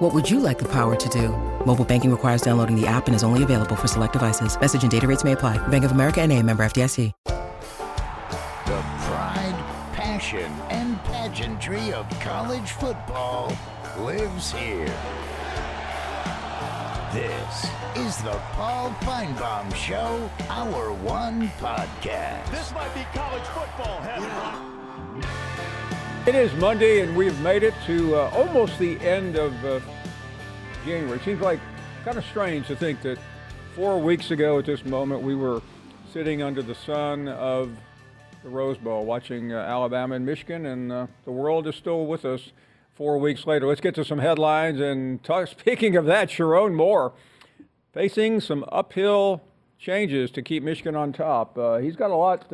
What would you like the power to do? Mobile banking requires downloading the app and is only available for select devices. Message and data rates may apply. Bank of America and a member FDIC. The pride, passion, and pageantry of college football lives here. This is the Paul Finebaum Show, Hour One Podcast. This might be college football heaven. It is Monday, and we've made it to uh, almost the end of uh, January. It seems like kind of strange to think that four weeks ago at this moment we were sitting under the sun of the Rose Bowl watching uh, Alabama and Michigan, and uh, the world is still with us four weeks later. Let's get to some headlines. And talk, speaking of that, Sherrone Moore facing some uphill changes to keep Michigan on top. Uh, he's got a lot.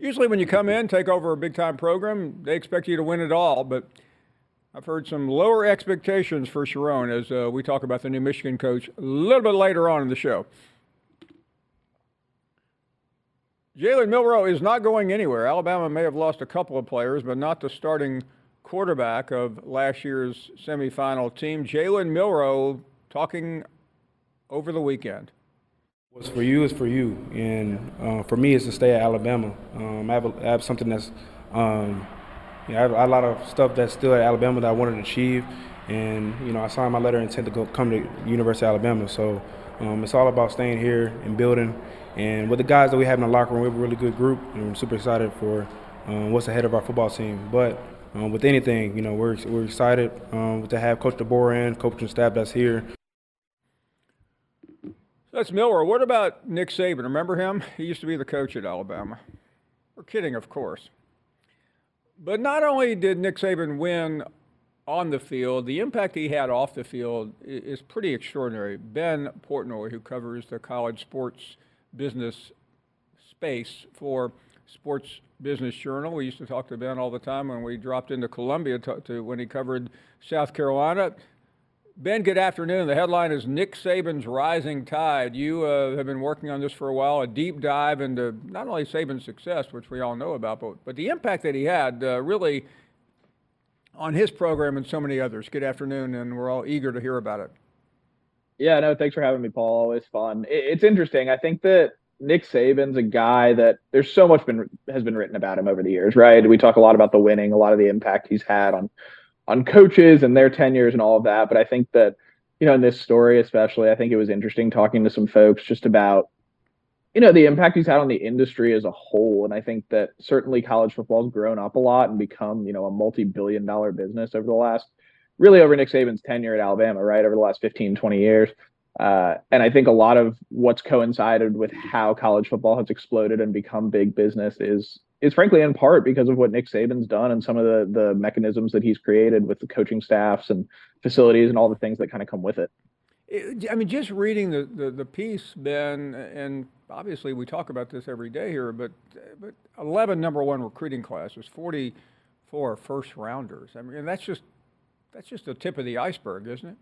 Usually, when you come in, take over a big time program, they expect you to win it all. But I've heard some lower expectations for Sherrone as uh, we talk about the new Michigan coach a little bit later on in the show. Jalen Milroe is not going anywhere. Alabama may have lost a couple of players, but not the starting quarterback of last year's semifinal team. Jalen Milroe talking over the weekend. What's for you is for you, and uh, for me, is to stay at Alabama. Um, I, have a, I, have something that's, um, you know, I have a lot of stuff that's still at Alabama that I wanted to achieve, and you know, I signed my letter of intent to go come to University of Alabama. So um, it's all about staying here and building. And with the guys that we have in the locker room, we have a really good group, and I'm super excited for um, what's ahead of our football team. But um, with anything, you know, we're, we're excited um, to have Coach DeBoer and coaching staff that's here. That's Milroe. What about Nick Saban? Remember him? He used to be the coach at Alabama. We're kidding, of course. But not only did Nick Saban win on the field, the impact he had off the field is pretty extraordinary. Ben Portnoy, who covers the college sports business space for Sports Business Journal. We used to talk to Ben all the time when we dropped into Columbia to, to when he covered South Carolina. Ben, good afternoon. The headline is Nick Saban's Rising Tide. You uh, have been working on this for a while, a deep dive into not only Saban's success, which we all know about, but, but the impact that he had uh, really on his program and so many others. Good afternoon, and we're all eager to hear about it. Yeah, no, thanks for having me, Paul. Always fun. It's interesting. I think that Nick Saban's a guy that there's so much been has been written about him over the years, right? We talk a lot about the winning, a lot of the impact he's had on on coaches and their tenures and all of that. But I think that you know in this story especially, I think it was interesting talking to some folks just about you know the impact he's had on the industry as a whole. And I think that certainly college football has grown up a lot and become you know a multi-billion dollar business over the last really over Nick Saban's tenure at Alabama, right over the last 15, 20 years. Uh, and I think a lot of what's coincided with how college football has exploded and become big business is is frankly in part because of what Nick Saban's done and some of the the mechanisms that he's created with the coaching staffs and facilities and all the things that kind of come with it. I mean, just reading the, the, the piece, Ben, and obviously we talk about this every day here, but but 11 number one recruiting classes, 44 first rounders. I mean, that's just that's just the tip of the iceberg, isn't it?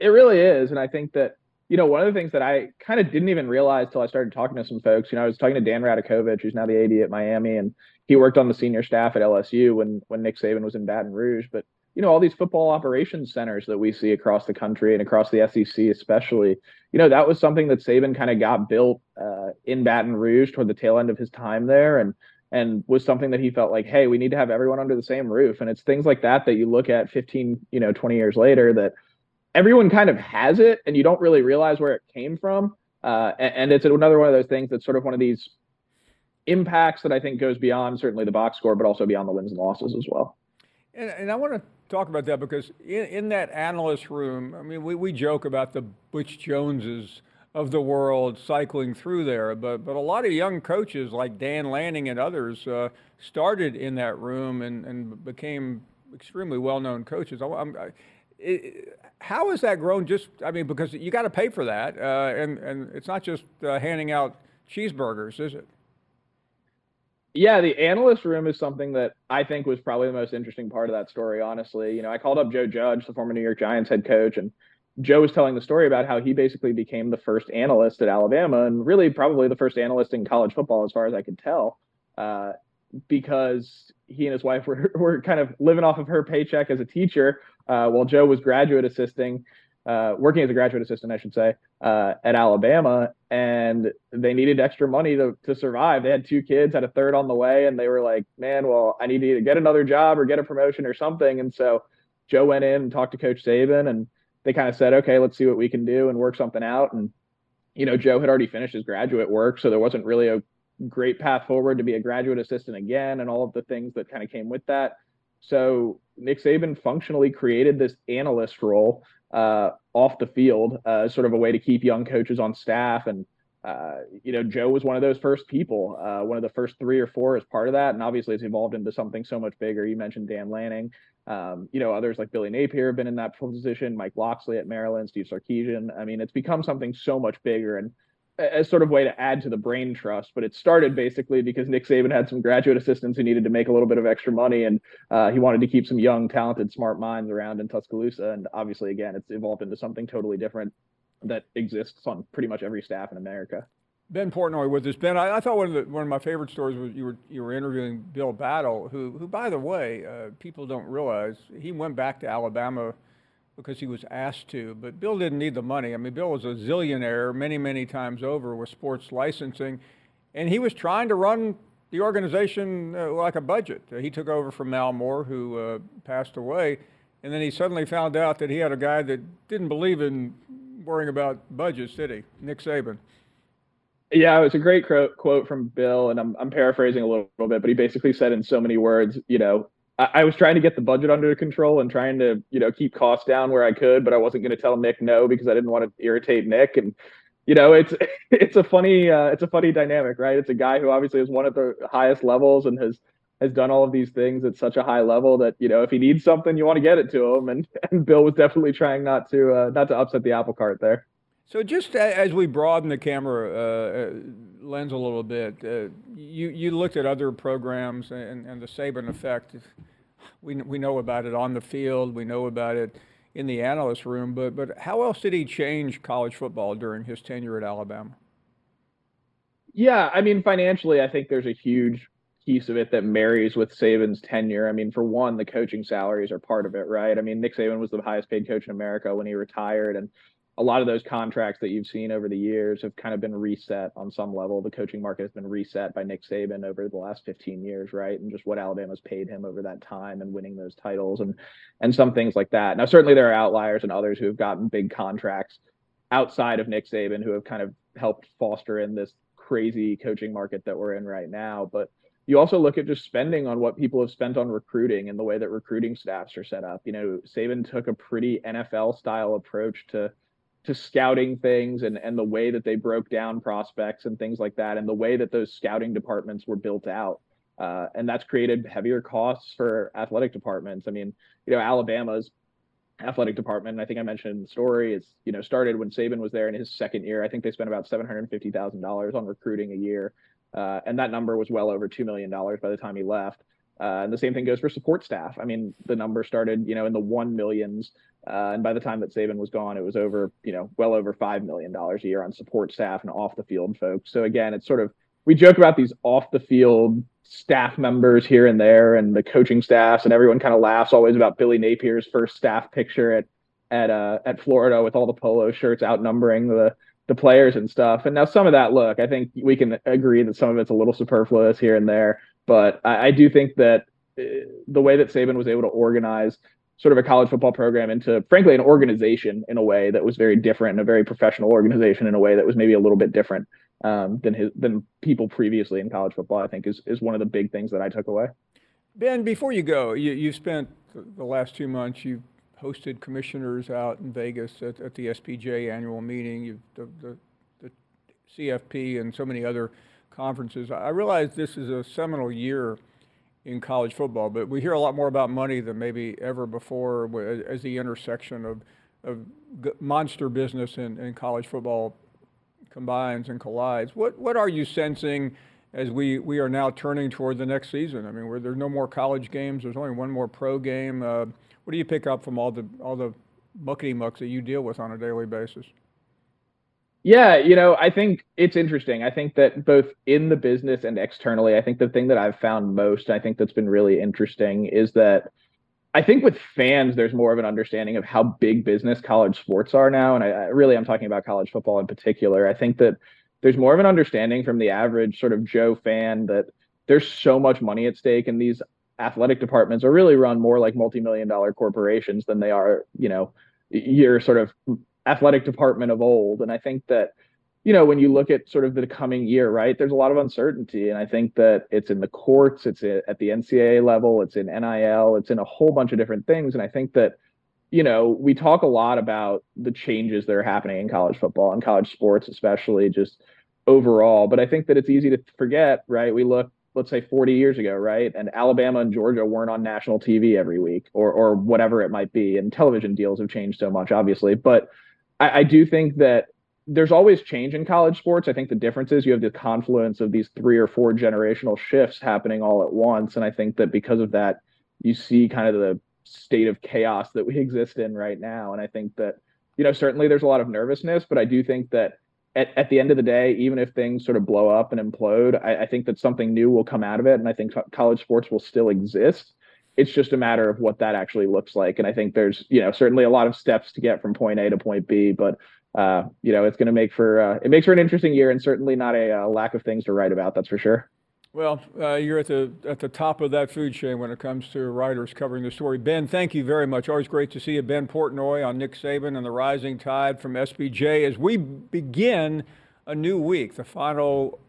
It really is, and I think that you know one of the things that I kind of didn't even realize till I started talking to some folks. You know, I was talking to Dan Radakovich, who's now the AD at Miami, and he worked on the senior staff at LSU when when Nick Saban was in Baton Rouge. But you know, all these football operations centers that we see across the country and across the SEC, especially, you know, that was something that Saban kind of got built uh, in Baton Rouge toward the tail end of his time there, and and was something that he felt like, hey, we need to have everyone under the same roof. And it's things like that that you look at 15, you know, 20 years later that everyone kind of has it and you don't really realize where it came from. Uh, and, it's another one of those things that's sort of one of these impacts that I think goes beyond certainly the box score, but also beyond the wins and losses as well. And, and I want to talk about that because in, in, that analyst room, I mean, we, we joke about the Butch Joneses of the world cycling through there, but but a lot of young coaches like Dan Lanning and others uh, started in that room and, and became extremely well-known coaches. I, I, it, how has that grown? Just I mean, because you got to pay for that, uh, and and it's not just uh, handing out cheeseburgers, is it? Yeah, the analyst room is something that I think was probably the most interesting part of that story, honestly. You know, I called up Joe Judge, the former New York Giants head coach, and Joe was telling the story about how he basically became the first analyst at Alabama and really probably the first analyst in college football, as far as I could tell, uh, because he and his wife were, were kind of living off of her paycheck as a teacher uh, while Joe was graduate assisting uh, working as a graduate assistant, I should say, uh, at Alabama, and they needed extra money to, to survive. They had two kids, had a third on the way, and they were like, "Man, well, I need to either get another job or get a promotion or something." And so Joe went in and talked to Coach Saban, and they kind of said, "Okay, let's see what we can do and work something out." And you know, Joe had already finished his graduate work, so there wasn't really a great path forward to be a graduate assistant again, and all of the things that kind of came with that. So Nick Saban functionally created this analyst role uh, off the field, uh, sort of a way to keep young coaches on staff. And, uh, you know, Joe was one of those first people, uh, one of the first three or four as part of that. And obviously it's evolved into something so much bigger. You mentioned Dan Lanning. Um, you know, others like Billy Napier have been in that position, Mike Locksley at Maryland, Steve Sarkisian. I mean, it's become something so much bigger. And as sort of way to add to the brain trust. But it started basically because Nick Saban had some graduate assistants who needed to make a little bit of extra money, and uh, he wanted to keep some young, talented, smart minds around in Tuscaloosa. And obviously, again, it's evolved into something totally different that exists on pretty much every staff in America. Ben Portnoy with us. Ben, I, I, thought one of the, one of my favorite stories was you were you were interviewing Bill Battle, who who by the way, uh, people don't realize he went back to Alabama because he was asked to. But Bill didn't need the money. I mean, Bill was a zillionaire many, many times over with sports licensing, and he was trying to run the organization uh, like a budget. Uh, he took over from Mal Moore, who uh, passed away, and then he suddenly found out that he had a guy that didn't believe in worrying about budgets, did he? Nick Saban. Yeah, it was a great quote from Bill, and I'm, I'm paraphrasing a little, little bit, but he basically said in so many words, you know, I, was trying to get the budget under control and trying to, you know, keep costs down where I could, but I wasn't going to tell Nick no because I didn't want to irritate Nick. And you know, it's it's a funny uh, it's a funny dynamic, right? It's a guy who obviously is one of the highest levels and has has done all of these things at such a high level that you know if he needs something, you want to get it to him. And and Bill was definitely trying not to uh, not to upset the apple cart there. So just as we broaden the camera uh, lens a little bit, uh, you you looked at other programs and, and the Saban effect we, we know about it on the field, we know about it in the analyst room, but, but how else did he change college football during his tenure at Alabama? Yeah, I mean, financially, I think there's a huge piece of it that marries with Saban's tenure. I mean, for one, the coaching salaries are part of it, right? I mean, Nick Saban was the highest paid coach in America when he retired, and a lot of those contracts that you've seen over the years have kind of been reset on some level. The coaching market has been reset by Nick Saban over the last 15 years, right? And just what Alabama's paid him over that time and winning those titles and and some things like that. Now, certainly there are outliers and others who have gotten big contracts outside of Nick Saban who have kind of helped foster in this crazy coaching market that we're in right now. But you also look at just spending on what people have spent on recruiting and the way that recruiting staffs are set up. You know, Saban took a pretty NFL style approach to to scouting things and and the way that they broke down prospects and things like that and the way that those scouting departments were built out uh, and that's created heavier costs for athletic departments. I mean you know alabama's athletic department i think i mentioned in the story is you know started when saban was there in his second year. I think they spent about $750000 on recruiting a year uh, and that number was well over $2 million by the time he left uh, and the same thing goes for support staff. I mean, the number started, you know, in the one millions, uh, and by the time that Saban was gone, it was over, you know, well over five million dollars a year on support staff and off the field folks. So again, it's sort of we joke about these off the field staff members here and there, and the coaching staffs, and everyone kind of laughs always about Billy Napier's first staff picture at at uh, at Florida with all the polo shirts outnumbering the the players and stuff. And now some of that look, I think we can agree that some of it's a little superfluous here and there. But I, I do think that uh, the way that Saban was able to organize sort of a college football program into, frankly, an organization in a way that was very different, and a very professional organization in a way that was maybe a little bit different um, than his than people previously in college football. I think is is one of the big things that I took away. Ben, before you go, you you spent the last two months you hosted commissioners out in Vegas at, at the SBJ annual meeting. You the, the the CFP and so many other conferences. I realize this is a seminal year in college football, but we hear a lot more about money than maybe ever before as the intersection of, of monster business and, and college football combines and collides. What what are you sensing as we, we are now turning toward the next season? I mean, where there's no more college games, there's only one more pro game. Uh, what do you pick up from all the all the muckety mucks that you deal with on a daily basis? Yeah, you know, I think it's interesting. I think that both in the business and externally, I think the thing that I've found most, I think that's been really interesting is that I think with fans, there's more of an understanding of how big business college sports are now. And I, I really, I'm talking about college football in particular. I think that there's more of an understanding from the average sort of Joe fan that there's so much money at stake and these athletic departments are really run more like multi-million dollar corporations than they are, you know, your sort of athletic department of old. And I think that, you know, when you look at sort of the coming year, right, there's a lot of uncertainty. And I think that it's in the courts, it's at the NCAA level, it's in NIL, it's in a whole bunch of different things. And I think that, you know, we talk a lot about the changes that are happening in college football and college sports, especially just overall. But I think that it's easy to forget, right? We look, let's say 40 years ago, right? And Alabama and Georgia weren't on national TV every week or or whatever it might be. And television deals have changed so much, obviously. But I, I do think that there's always change in college sports. I think the difference is you have the confluence of these three or four generational shifts happening all at once. And I think that because of that, you see kind of the state of chaos that we exist in right now. And I think that, you know, certainly there's a lot of nervousness, but I do think that at, at the end of the day, even if things sort of blow up and implode, I, I think that something new will come out of it. And I think college sports will still exist. It's just a matter of what that actually looks like. And I think there's, you know, certainly a lot of steps to get from point A to point B, but uh, you know, it's going to make for uh, it makes for an interesting year, and certainly not a, a uh, lack of things to write about. That's for sure. Well, uh, you're at the at the top of that food chain when it comes to writers covering the story. Ben, thank you very much. Always great to see you, Ben Portnoy, on Nick Saban and the Rising Tide from SBJ as we begin a new week, the final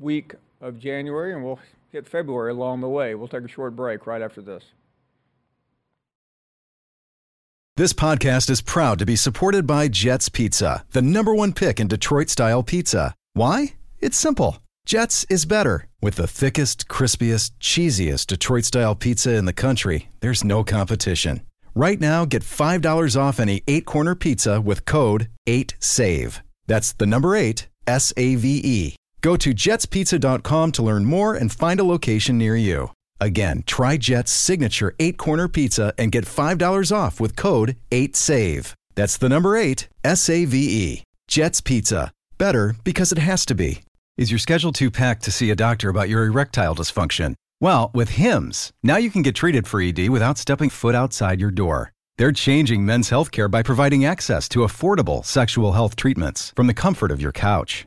week of January, and we'll hit February along the way. We'll take a short break right after this. This podcast is proud to be supported by Jets Pizza, the number one pick in Detroit style pizza. Why? It's simple. Jets is better. With the thickest, crispiest, cheesiest Detroit style pizza in the country, there's no competition. Right now, get $5 off any eight corner pizza with code 8SAVE. That's the number eight, S A V E. Go to jetspizza.com to learn more and find a location near you. Again, try Jet's signature eight corner pizza and get $5 off with code 8SAVE. That's the number eight, S A V E. Jet's Pizza. Better because it has to be. Is your schedule too packed to see a doctor about your erectile dysfunction? Well, with HIMS, now you can get treated for ED without stepping foot outside your door. They're changing men's healthcare by providing access to affordable sexual health treatments from the comfort of your couch.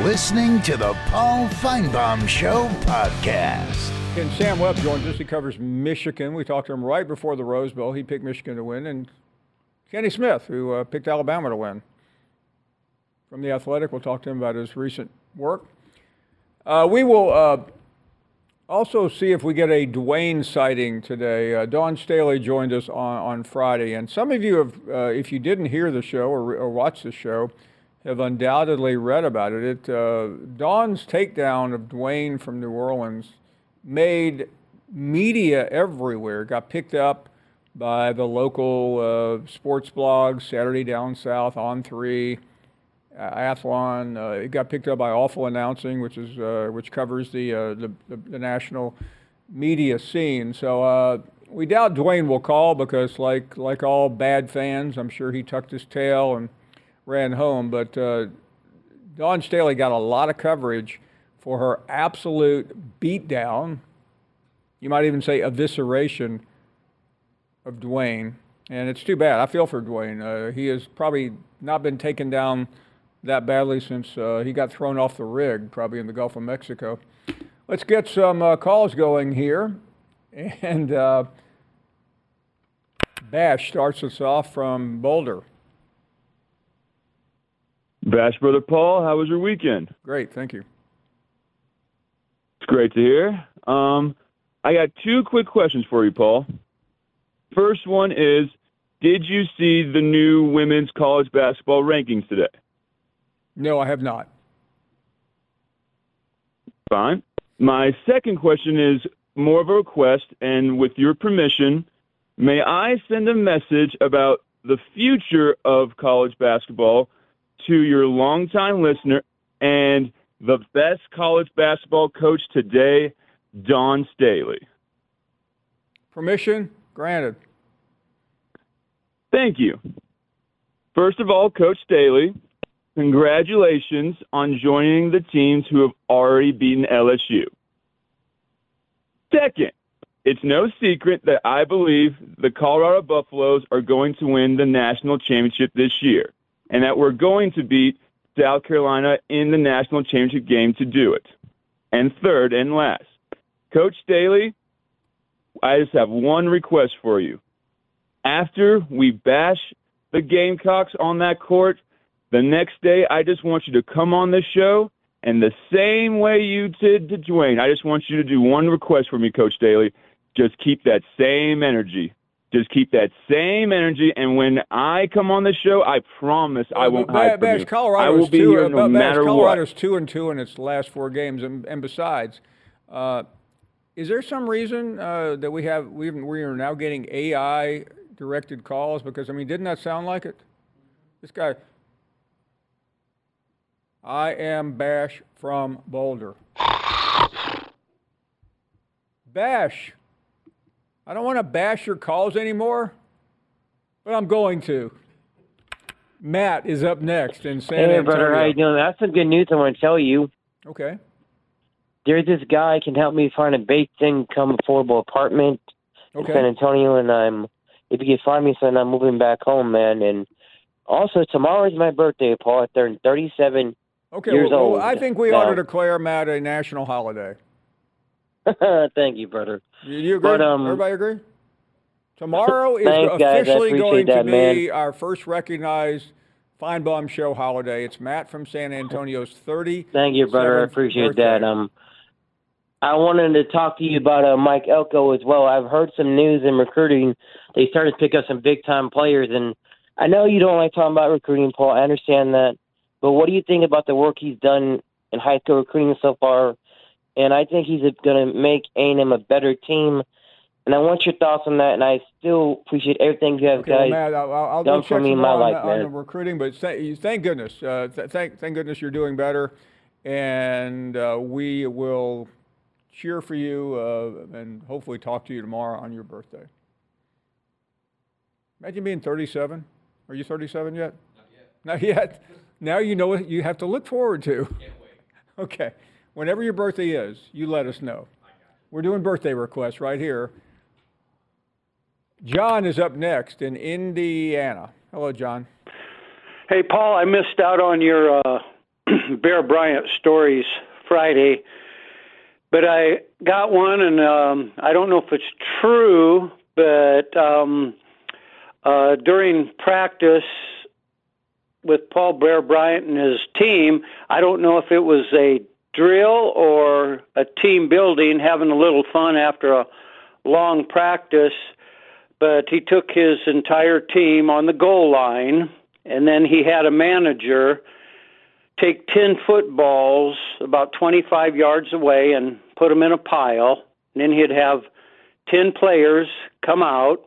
Listening to the Paul Finebaum Show podcast. And Sam Webb joins us. He covers Michigan. We talked to him right before the Rose Bowl. He picked Michigan to win, and Kenny Smith, who uh, picked Alabama to win. From the Athletic, we'll talk to him about his recent work. Uh, we will uh, also see if we get a Dwayne sighting today. Uh, Dawn Staley joined us on, on Friday, and some of you have, uh, if you didn't hear the show or, or watch the show, have undoubtedly read about it. it uh, Dawn's takedown of Dwayne from New Orleans made media everywhere, got picked up by the local uh, sports blogs, Saturday Down South, On Three, Athlon. Uh, it got picked up by Awful Announcing, which is uh, which covers the, uh, the, the national media scene. So uh, we doubt Dwayne will call because, like like all bad fans, I'm sure he tucked his tail and ran home. But Dawn Staley got a lot of coverage for her absolute beatdown. You might even say evisceration of Dwayne. And it's too bad. I feel for Dwayne. Uh, he has probably not been taken down that badly since uh, he got thrown off the rig, probably in the Gulf of Mexico. Let's get some uh, calls going here. And uh, Bash starts us off from Boulder. Bash Brother Paul, how was your weekend? Great, thank you. It's great to hear. Um, I got two quick questions for you, Paul. First one is Did you see the new women's college basketball rankings today? No, I have not. Fine. My second question is more of a request, and with your permission, may I send a message about the future of college basketball to your longtime listener and the best college basketball coach today, Dawn Staley? Permission granted. Thank you. First of all, Coach Staley, congratulations on joining the teams who have already beaten LSU. Second, it's no secret that I believe the Colorado Buffaloes are going to win the national championship this year, and that we're going to beat South Carolina in the national championship game to do it. And third and last, Coach Staley, I just have one request for you. After we bash the Gamecocks on that court, the next day I just want you to come on this show and the same way you did to Dwayne, I just want you to do one request for me, Coach Staley. Just keep that same energy. Just keep that same energy, and when I come on the show, I promise I won't hide Bash, from you. Colorado I will be two, here uh, no Bash, matter Colorado's what. two and two in its last four games, and, and besides, uh, is there some reason uh, that we have we we are now getting AI directed calls? Because I mean, didn't that sound like it? This guy. I am Bash from Boulder. Bash. I don't want to bash your calls anymore, but I'm going to. Matt is up next in San Hey, Antonio. brother, how you doing? That's some good news I want to tell you. Okay. There's this guy can help me find a base income affordable apartment in Okay. San Antonio, and I'm if you can find me something, I'm moving back home, man. And also, tomorrow is my birthday, Paul. I turn 37 Okay. years well, well, old. I think we ought to declare Matt a national holiday. Thank you, brother. You, agree? But, um, Everybody agree? Tomorrow is Thanks, officially appreciate going to be man. our first recognized Finebaum Show holiday. It's Matt from San Antonio's 30. Thank you, brother. I appreciate birthday. that. Um, I wanted to talk to you about uh, Mike Elko as well. I've heard some news in recruiting. They started to pick up some big time players, and I know you don't like talking about recruiting, Paul. I understand that, but what do you think about the work he's done in high school recruiting so far? And I think he's going to make A&M a better team. And I want your thoughts on that. And I still appreciate everything you have, Okay, well, guys. Matt, I'll, I'll, I'll done for me in my on, life, the, on the recruiting, but thank, thank goodness, uh, th- thank, thank goodness you're doing better, and uh, we will cheer for you uh, and hopefully talk to you tomorrow on your birthday. Imagine being 37. Are you 37 yet? Not yet. Not yet. Now you know what you have to look forward to. Can't wait. Okay. Whenever your birthday is, you let us know. We're doing birthday requests right here. John is up next in Indiana. Hello, John. Hey, Paul, I missed out on your uh, Bear Bryant stories Friday, but I got one, and um, I don't know if it's true, but um, uh, during practice with Paul Bear Bryant and his team, I don't know if it was a drill or a team building, having a little fun after a long practice but he took his entire team on the goal line, and then he had a manager take 10 footballs about 25 yards away and put them in a pile. And then he'd have 10 players come out.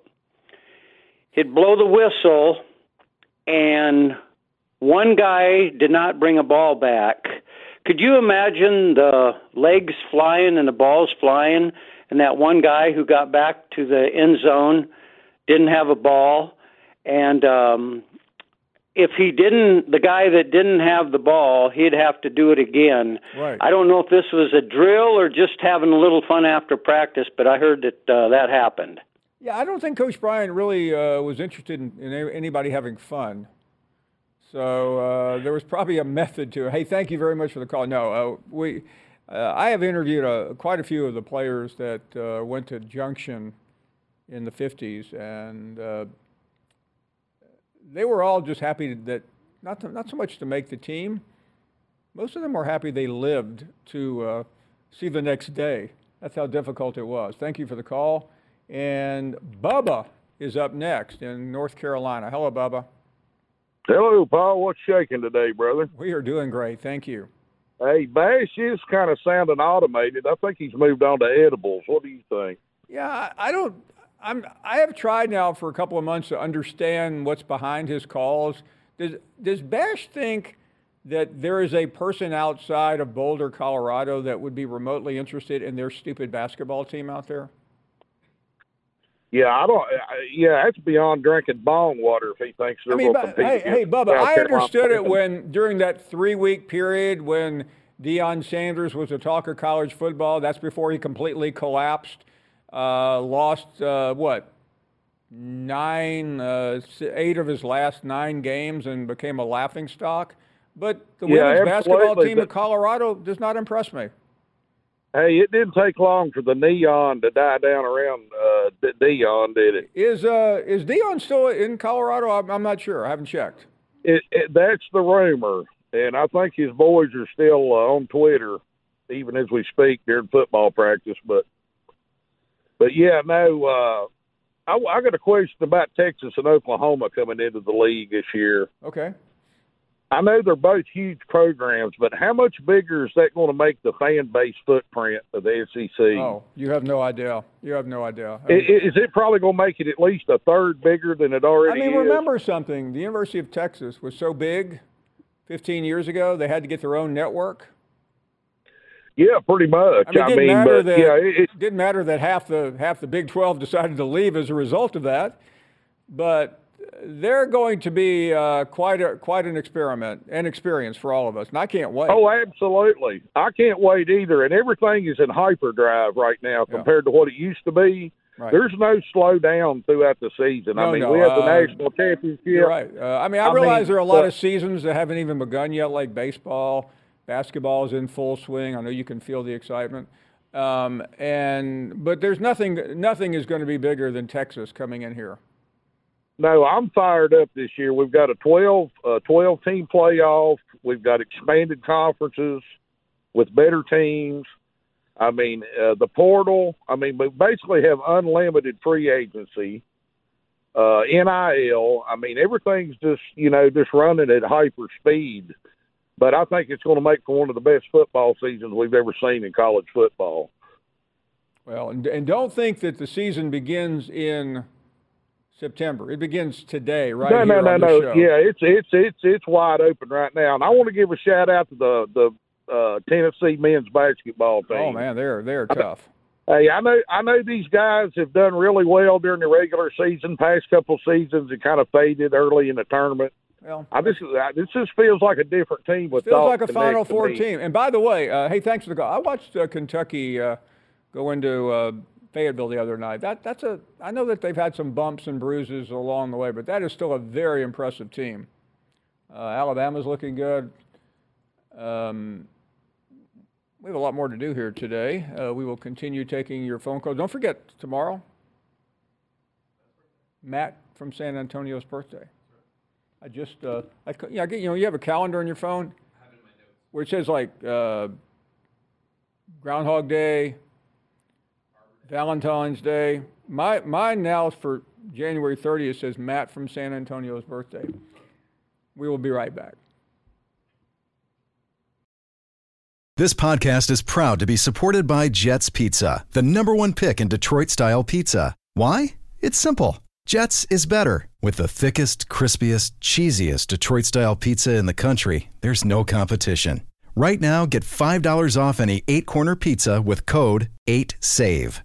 He'd blow the whistle, and one guy did not bring a ball back. Could you imagine the legs flying and the balls flying, and that one guy who got back to the end zone didn't have a ball, and um, if he didn't, the guy that didn't have the ball, he'd have to do it again. Right. I don't know if this was a drill or just having a little fun after practice, but I heard that uh, that happened. Yeah, I don't think Coach Bryant really uh, was interested in, in, anybody having fun. So uh, there was probably a method to it. Hey, thank you very much for the call. No, uh, we, uh, I have interviewed uh, quite a few of the players that uh, went to Junction in the 50s, and they were all just happy that not to, not so much to make the team. Most of them were happy they lived to see the next day. That's how difficult it was. Thank you for the call. And Bubba is up next in North Carolina. Hello, Bubba. Hello, Paul. What's shaking today, brother? We are doing great. Thank you. Hey, Bash is kind of sounding automated. I think he's moved on to edibles. What do you think? Yeah, I don't. I'm. I have tried now for a couple of months to understand what's behind his calls. Does Does Bash think that there is a person outside of Boulder, Colorado, that would be remotely interested in their stupid basketball team out there? Yeah, I don't. Yeah, that's beyond drinking bong water if he thinks they're I mean, going to compete. Hey, hey, Bubba, I understood it when during that three-week period when Deion Sanders was the talk of college football. That's before he completely collapsed. Uh, lost uh, what nine, uh, eight of his last nine games, and became a laughing stock. But the yeah, women's basketball team of Colorado does not impress me. Hey, it didn't take long for the neon to die down around uh, Deion, did it? Is uh, is Deion still in Colorado? I'm, I'm not sure. I haven't checked. It, it, that's the rumor, and I think his boys are still uh, on Twitter, even as we speak during football practice. But, but yeah, no. Uh, I, I got a question about Texas and Oklahoma coming into the league this year. Okay. I know they're both huge programs, but how much bigger is that going to make the fan base footprint of the SEC? Oh, you have no idea. You have no idea. I mean, is it probably going to make it at least a third bigger than it already I mean, is? remember something. The University of Texas was so big 15 years ago, they had to get their own network. Yeah, pretty much. I mean, it didn't mean matter but that, yeah, it, it didn't matter that half the half the Big 12 decided to leave as a result of that, but they're going to be uh, quite a quite an experiment and experience for all of us, and I can't wait. Oh, absolutely! I can't wait either. And everything is in hyperdrive right now compared yeah. to what it used to be. Right. There's no slowdown throughout the season. No, I mean, no, we have uh, the national championship. Right. Uh, I mean, I, I realize mean, there are a lot but- of seasons that haven't even begun yet, like baseball. Basketball is in full swing. I know you can feel the excitement. Um, and but there's nothing. Nothing is going to be bigger than Texas coming in here. No, I'm fired up this year. We've got a 12, uh, 12 team playoff. We've got expanded conferences with better teams. I mean, uh, the portal. I mean, we basically have unlimited free agency, uh, NIL. I mean, everything's just you know just running at hyper speed. But I think it's going to make for one of the best football seasons we've ever seen in college football. Well, and, and don't think that the season begins in September. It begins today, right no, here no, no, no. Yeah, it's it's it's it's wide open right now, and I want to give a shout out to the the uh, Tennessee men's basketball team. Oh man, they're they're tough. Hey, I know I know these guys have done really well during the regular season. Past couple seasons, it kind of faded early in the tournament. Well, I just I, this just feels like a different team with feels like a Final Four team. And by the way, uh, hey, thanks for the call. I watched uh, Kentucky uh, go into uh, Fayetteville the other night. That that's a. I know that they've had some bumps and bruises along the way, but that is still a very impressive team. Uh, Alabama's looking good. Um, we have a lot more to do here today. Uh, we will continue taking your phone calls. Don't forget tomorrow, Matt from San Antonio's birthday. I just, uh, I, cou- yeah, I get, you know, you have a calendar on your phone where it says like uh, Groundhog Day, Valentine's Day. My mine now for January 30th says Matt from San Antonio's birthday. We will be right back. This podcast is proud to be supported by Jets Pizza, the number one pick in Detroit style pizza. Why? It's simple. Jets is better. With the thickest, crispiest, cheesiest Detroit style pizza in the country, there's no competition. Right now, get $5 off any eight corner pizza with code 8SAVE.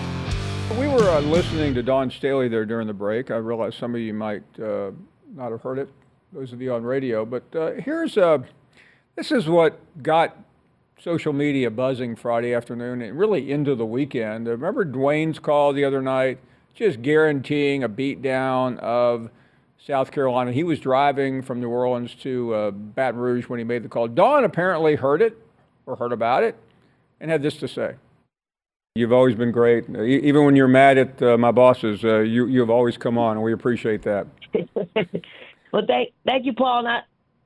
We were uh, listening to Dawn Staley there during the break. I realize some of you might uh, not have heard it, those of you on radio. But uh, here's uh, this is what got social media buzzing Friday afternoon and really into the weekend. Remember Dwayne's call the other night, just guaranteeing a beatdown of South Carolina. He was driving from New Orleans to uh, Baton Rouge when he made the call. Don apparently heard it or heard about it and had this to say. You've always been great. Even when you're mad at uh, my bosses, uh, you, you've always come on, and we appreciate that. well, thank, thank you, Paul. I,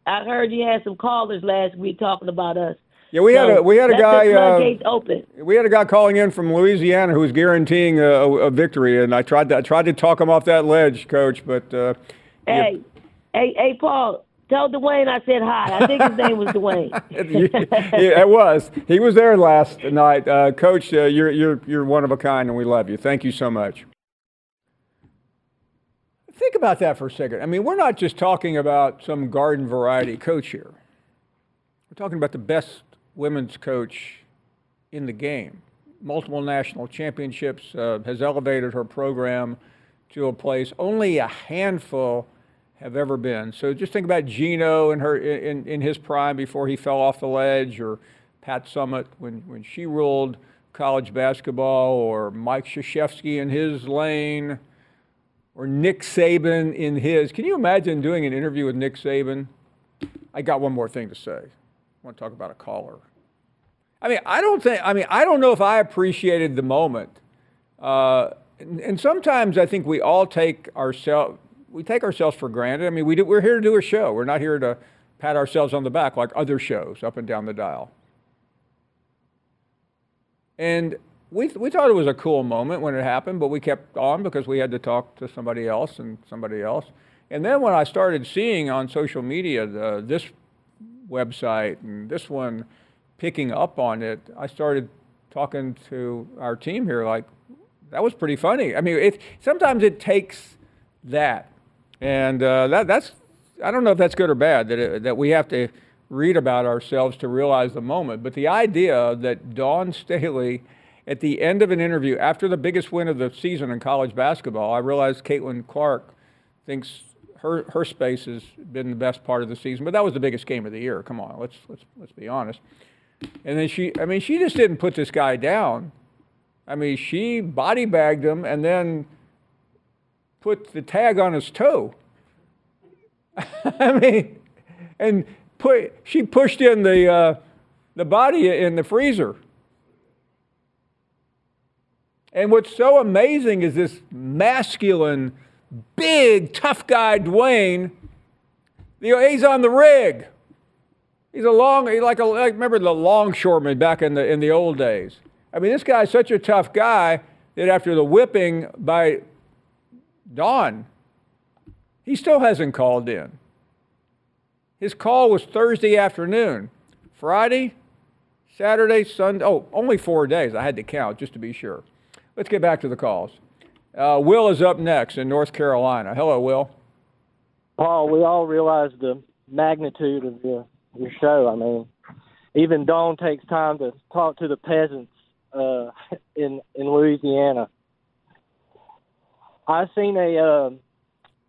I heard you had some callers last week talking about us. Yeah, we so had a we had a guy. Uh, open. We had a guy calling in from Louisiana who was guaranteeing a, a, victory, and I tried to I tried to talk him off that ledge, Coach. But uh, hey, hey, hey, Paul, Tell Dwayne I said hi. I think his name was Dwayne. yeah, it was. He was there last night. Uh, Coach, uh, you're, you're, you're one of a kind, and we love you. Thank you so much. Think about that for a second. I mean, we're not just talking about some garden variety coach here. We're talking about the best women's coach in the game. Multiple national championships, uh, has elevated her program to a place only a handful have ever been. So just think about Gino in her in, in his prime before he fell off the ledge, or Pat Summitt when, when she ruled college basketball, or Mike Krzyzewski in his lane, or Nick Saban in his. Can you imagine doing an interview with Nick Saban? I got one more thing to say. I want to talk about a caller. I mean, I don't think. I mean, I don't know if I appreciated the moment. Uh, and, and sometimes I think we all take ourselves we take ourselves for granted. I mean, we do, we're here to do a show. We're not here to pat ourselves on the back like other shows up and down the dial. And we, we thought it was a cool moment when it happened, but we kept on because we had to talk to somebody else and somebody else. And then when I started seeing on social media the, this website and this one picking up on it, I started talking to our team here like, that was pretty funny. I mean, it, sometimes it takes that and uh, that, that's, I don't know if that's good or bad, that, it, that we have to read about ourselves to realize the moment. But the idea that Dawn Staley, at the end of an interview, after the biggest win of the season in college basketball, I realized Caitlin Clark thinks her, her space has been the best part of the season. But that was the biggest game of the year. Come on, let's, let's, let's be honest. And then she, I mean, she just didn't put this guy down. I mean, she body bagged him and then put the tag on his toe. I mean, and put she pushed in the uh, the body in the freezer. And what's so amazing is this masculine, big, tough guy, Dwayne. You know, he's on the rig. He's a long, he's like a like, remember the longshoreman back in the in the old days. I mean, this guy's such a tough guy that after the whipping by Dawn. He still hasn't called in. His call was Thursday afternoon. Friday, Saturday, Sunday. Oh, only four days. I had to count just to be sure. Let's get back to the calls. Uh, Will is up next in North Carolina. Hello, Will. Paul, we all realize the magnitude of your, your show. I mean, even Dawn takes time to talk to the peasants uh, in in Louisiana. I seen a uh,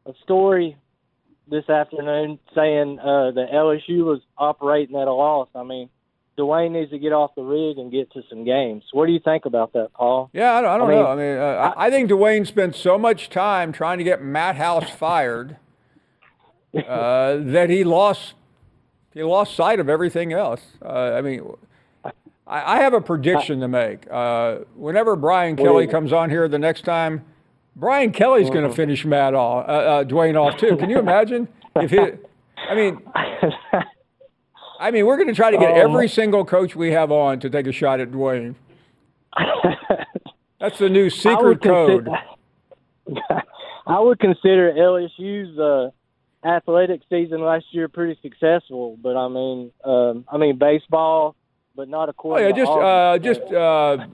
a story this afternoon saying uh, that LSU was operating at a loss. I mean, Dwayne needs to get off the rig and get to some games. What do you think about that, Paul? Yeah, I don't, I don't I mean, know. I mean, uh, I, I, think Dwayne spent so much time trying to get Matt House fired uh, that he lost he lost sight of everything else. Uh, I mean, I, I have a prediction to make. Uh, whenever Brian Kelly comes on here the next time, Brian Kelly's going to finish Matt off, uh, uh, Dwayne off too. Can you imagine if he? I mean, I mean, we're going to try to get Oh. every single coach we have on to take a shot at Dwayne. That's the new I secret would code. consider- I would consider LSU's uh, athletic season last year pretty successful, but I mean, um, I mean baseball, but not Oh according yeah, just uh, just uh,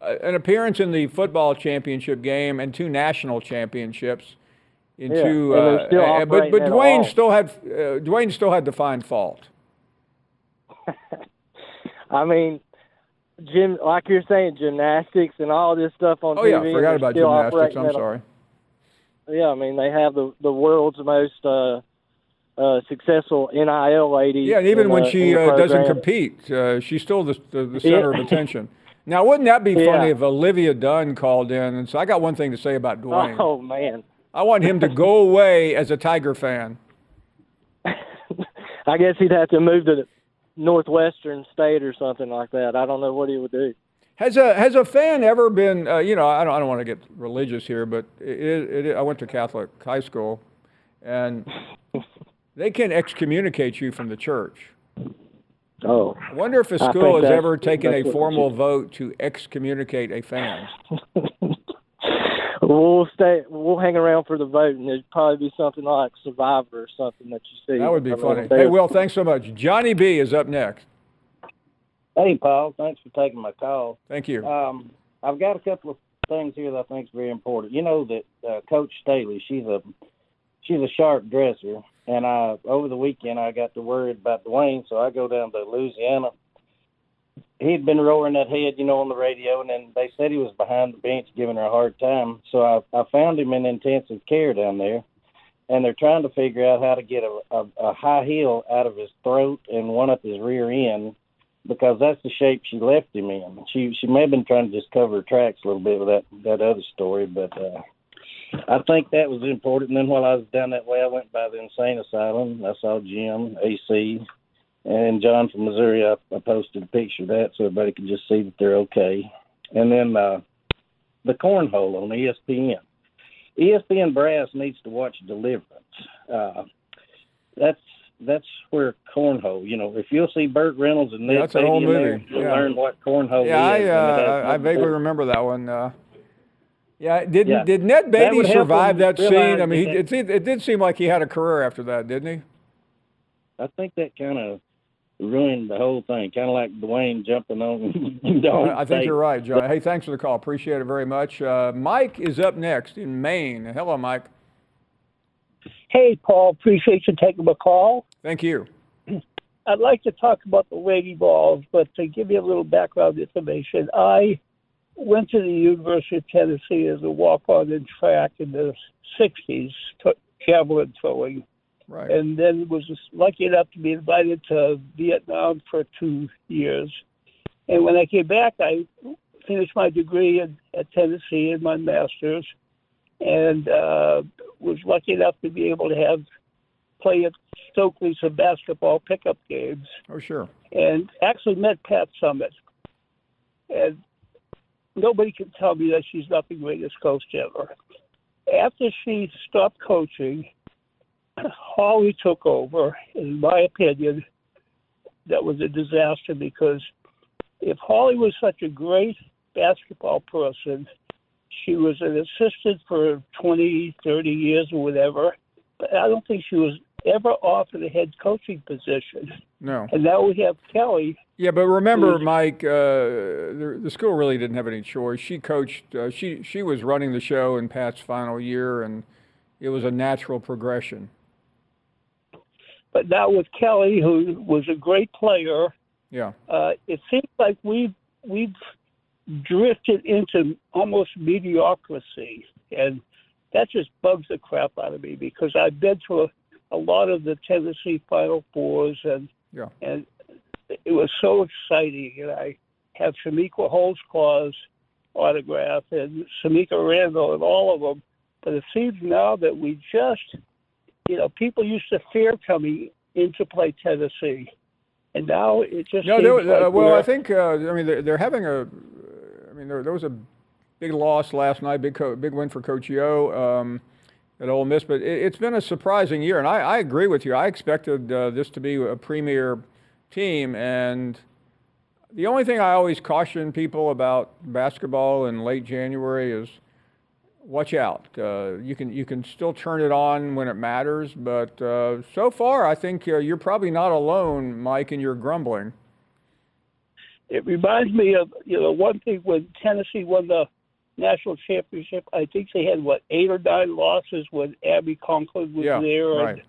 an appearance in the football championship game and two national championships. In Yeah, two, uh, still uh, but but Dwayne still had uh, Dwayne still had to find fault. I mean, gym, like you're saying, gymnastics and all this stuff on Oh TV. yeah, and forgot about gymnastics. I'm at a- sorry. Yeah, I mean they have the the world's most uh, uh, successful NIL lady. Yeah, and even in when the- she uh, doesn't compete, uh, she's still the, the, the Yeah. center of attention. Now, wouldn't that be funny if Olivia Dunne called in and said, "I got one thing to say about Dwayne. Oh man, I want him to go away as a Tiger fan." I guess he'd have to move to the northwestern state or something like that. I don't know what he would do. Has a has a fan ever been? Uh, you know, I don't I don't want to get religious here, but it, it, I went to Catholic high school, and they can excommunicate you from the church. Oh, I wonder if a school has that's- ever taken a formal vote to excommunicate a fan. We'll stay. We'll hang around for the vote, and it'd probably be something like Survivor or something that you see. That would be funny. Hey, Will, thanks so much. Johnny B is up next. Hey, Paul. Thanks for taking my call. Thank you. Um, I've got a couple of things here that I think is very important. You know that uh, Coach Staley, she's a she's a sharp dresser, and I over the weekend I got to worried about Dwayne, so I go down to Louisiana. He'd been roaring that head, you know, on the radio, and then they said he was behind the bench giving her a hard time. So I, I found him in intensive care down there, and they're trying to figure out how to get a, a, a high heel out of his throat and one up his rear end because that's the shape she left him in. She she may have been trying to just cover her tracks a little bit with that that other story, but uh, I think that was important. And then while I was down that way, I went by the insane asylum. I saw Jim, AC, and John from Missouri. I, I posted a picture of that so everybody could just see that they're okay. And then uh, the cornhole on ESPN. ESPN brass needs to watch Deliverance. Uh, that's that's where cornhole. You know, if you'll see Burt Reynolds and Ned Yeah, that's old Beatty in there, movie. you'll Yeah. learn what cornhole Yeah, is. I, it has uh, I nothing vaguely remember that one. Uh, yeah, did Yeah. did Ned Beatty would help survive that scene? I mean, he, it, did- it did seem like he had a career after that, didn't he? I think that kind of ruined the whole thing. Kind of like Dwayne jumping on. on I, I think stage. you're right, John. Hey, thanks for the call. Appreciate it very much. Uh, Mike is up next in Maine. Hello, Mike. Hey, Paul, appreciate you taking my call. Thank you. I'd like to talk about the Lady Vols, but to give you a little background information, I went to the University of Tennessee as a walk-on in track in the 60s, t- javelin throwing. Right. And then was lucky enough to be invited to Vietnam for two years. And when I came back, I finished my degree in, at Tennessee and my master's, and uh, was lucky enough to be able to have play at Stokely some basketball pickup games, Oh, sure. and actually met Pat Summitt. And nobody can tell me that she's not the greatest coach ever. After she stopped coaching, Holly took over. In my opinion, that was a disaster because if Holly was such a great basketball person, she was an assistant for 20, 30 years or whatever, but I don't think she was ever offered a head coaching position. No. And now we have Kelly. Yeah, but remember, Mike, uh, the, the school really didn't have any choice. She coached. Uh, she she was running the show in Pat's final year, and it was a natural progression. But now with Kelly, who was a great player, Yeah. uh, it seems like we've we've drifted into almost mediocrity, and that just bugs the crap out of me because I've been to a, a lot of the Tennessee Final Fours, and Yeah. and it was so exciting, and I have Chamique Holdsclaw's autograph and Semeka Randall and all of them. But it seems now that we just, you know, people used to fear coming in to play Tennessee. and now it just no. There, was- like uh, well, I think uh, I mean they're, they're having a. I mean there, there was a big loss last night, big co- big win for Coach Yo um, at Ole Miss, but it, it's been a surprising year, and I, I agree with you. I expected uh, this to be a premier team, and the only thing I always caution people about basketball in late January is watch out. Uh, you can you can still turn it on when it matters, but uh, so far I think uh, you're probably not alone, Mike, in your grumbling. it reminds me of you know one thing when Tennessee won the national championship. I think they had what eight or nine losses when Abby Conklin was Yeah, there. right. And,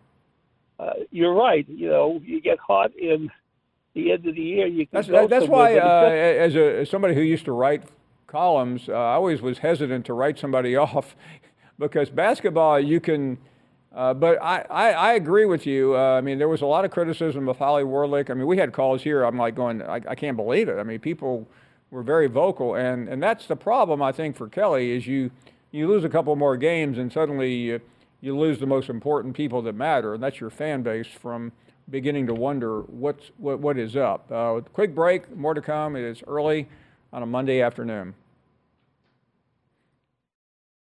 uh, you're right. You know, you get hot in the end of the year. You can That's go that's why, uh, as a as somebody who used to write columns, uh, I always was hesitant to write somebody off because basketball you can. Uh, but I, I, I agree with you. Uh, I mean, there was a lot of criticism of Holly Warlick. I mean, we had calls here. I'm like going, I, I can't believe it. I mean, people were very vocal, and, and that's the problem I think for Kelly is you you lose a couple more games and suddenly you, you lose the most important people that matter, and that's your fan base from beginning to wonder what's what what is up. Uh, quick break, more to come. It is early on a Monday afternoon.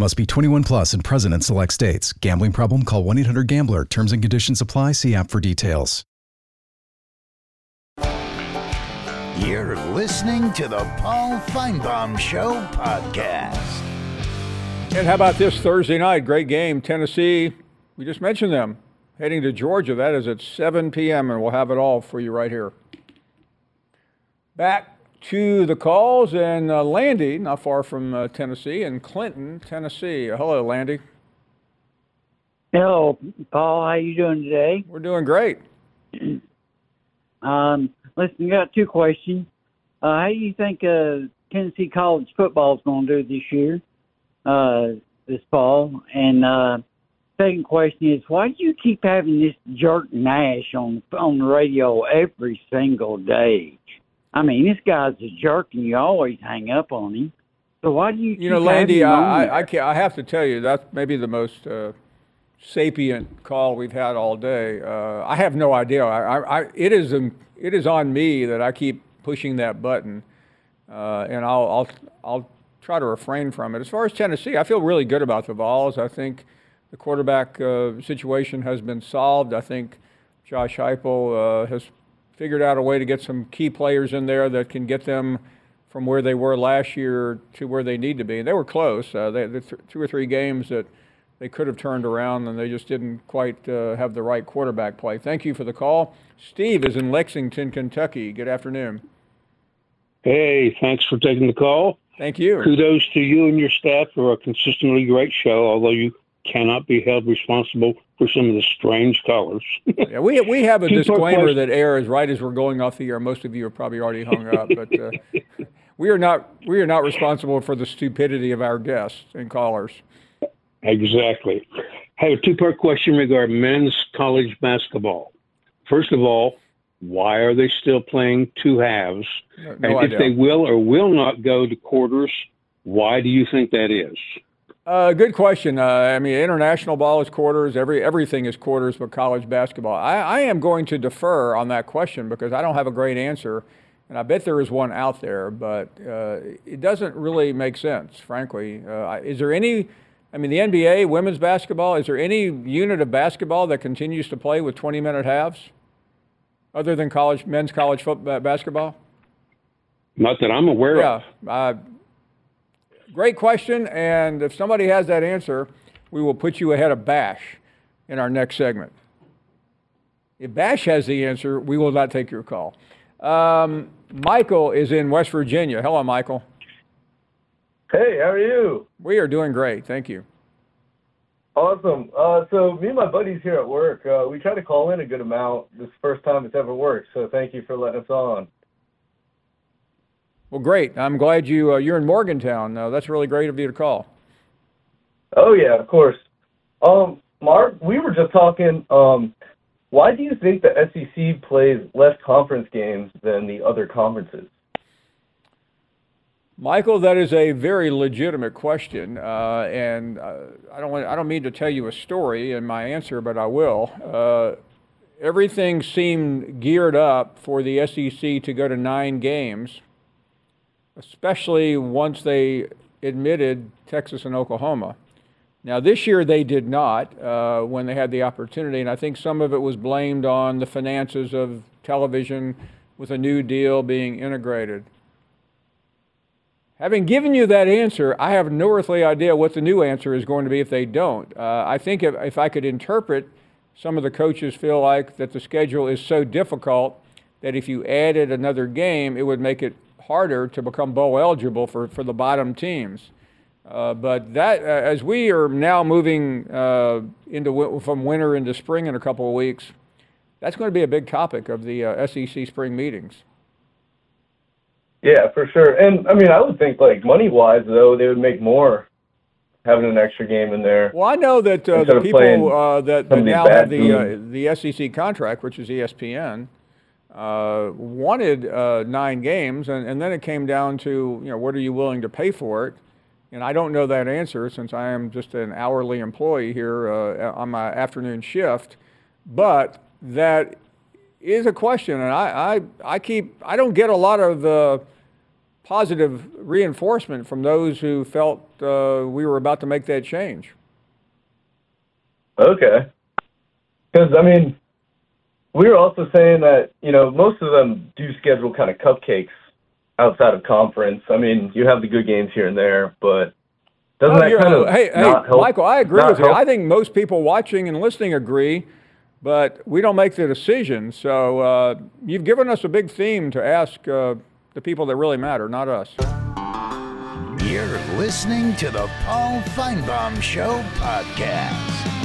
Must be 21 plus and present in select states. Gambling problem? Call 1 800 Gambler. Terms and conditions apply. See app for details. You're listening to the Paul Finebaum Show podcast. And how about this Thursday night? Great game, Tennessee. We just mentioned them heading to Georgia. That is at 7 p.m. and we'll have it all for you right here. Back to the calls and uh, Landy, not far from uh, Tennessee, and Clinton, Tennessee. Hello, Landy. Hello, Paul. How you doing today? We're doing great. Um, listen, we got two questions. Uh, how do you think uh, Tennessee college football is going to do this year, uh, this fall? And uh, second question is, why do you keep having this jerk Nash on on the radio every single day? I mean, this guy's a jerk, and you always hang up on him. So why do you? You know, Landy, I. I, I, can't, I have to tell you, that's maybe the most uh, sapient call we've had all day. Uh, I have no idea. I, I, I, it, is, um, it is on me that I keep pushing that button, uh, and I'll, I'll, I'll try to refrain from it. As far as Tennessee, I feel really good about the Vols. I think the quarterback uh, situation has been solved. I think Josh Heupel uh, has figured out a way to get some key players in there that can get them from where they were last year to where they need to be. And they were close. Uh, they th- two or three games that they could have turned around, and they just didn't quite uh, have the right quarterback play. Thank you for the call. Steve is in Lexington, Kentucky. Good afternoon. Hey, thanks for taking the call. Thank you. Kudos to you and your staff for a consistently great show, although you cannot be held responsible for some of the strange callers. yeah, we we have a Two-part disclaimer that airs right as we're going off the air. Most of you are probably already hung up, but uh, we are not we are not responsible for the stupidity of our guests and callers. Exactly. I have a two part question regarding men's college basketball. First of all, why are they still playing two halves? No and if they will or will not go to quarters, why do you think that is? Uh, good question. Uh, I mean, international ball is quarters. Every everything is quarters, but college basketball. I, I am going to defer on that question because I don't have a great answer, and I bet there is one out there, but uh, it doesn't really make sense, frankly. Uh, is there any? I mean, the NBA women's basketball. Is there any unit of basketball that continues to play with 20-minute halves, other than college men's college football basketball? Not that I'm aware of. Yeah. Uh, great question. And if somebody has that answer, we will put you ahead of Bash in our next segment. If Bash has the answer, we will not take your call. Um, Michael is in West Virginia. Hello, Michael. Hey, how are you? We are doing great. Thank you. Awesome. Uh, so me and my buddies here at work, uh, we try to call in a good amount. This is the first time it's ever worked, so thank you for letting us on. Well, great. I'm glad you uh, you're in Morgantown. Uh, that's really great of you to call. Oh yeah, of course. Um, Mark, we were just talking. Um, why do you think the SEC plays less conference games than the other conferences? Michael, that is a very legitimate question, uh, and uh, I don't want, I don't mean to tell you a story in my answer, but I will. Uh, everything seemed geared up for the SEC to go to nine games, especially once they admitted Texas and Oklahoma. Now, this year they did not uh, when they had the opportunity, and I think some of it was blamed on the finances of television with a new deal being integrated. Having given you that answer, I have no earthly idea what the new answer is going to be if they don't. Uh, I think if, if I could interpret, some of the coaches feel like that the schedule is so difficult that if you added another game, it would make it harder to become bowl eligible for, for the bottom teams. Uh, but that, uh, as we are now moving uh, into from winter into spring in a couple of weeks, that's going to be a big topic of the uh, SEC spring meetings. Yeah, for sure. And I mean, I would think like money wise though, they would make more having an extra game in there. Well, I know that uh, the people uh, that, that now have the uh, the SEC contract, which is ESPN, uh, wanted uh, nine games, and, and then it came down to you know what are you willing to pay for it. And I don't know that answer since I am just an hourly employee here uh, on my afternoon shift. But that is a question, and I, I, I keep I don't get a lot of uh, positive reinforcement from those who felt uh, we were about to make that change. Okay, because I mean, we were also saying that you know most of them do schedule kind of cupcakes outside of conference. I mean, you have the good games here and there, but doesn't oh, that kind of hey, hey, help, Michael? I agree not with you. I think most people watching and listening agree, but we don't make the decision. So uh, you've given us a big theme to ask uh, the people that really matter, not us. You're listening to the Paul Finebaum Show podcast.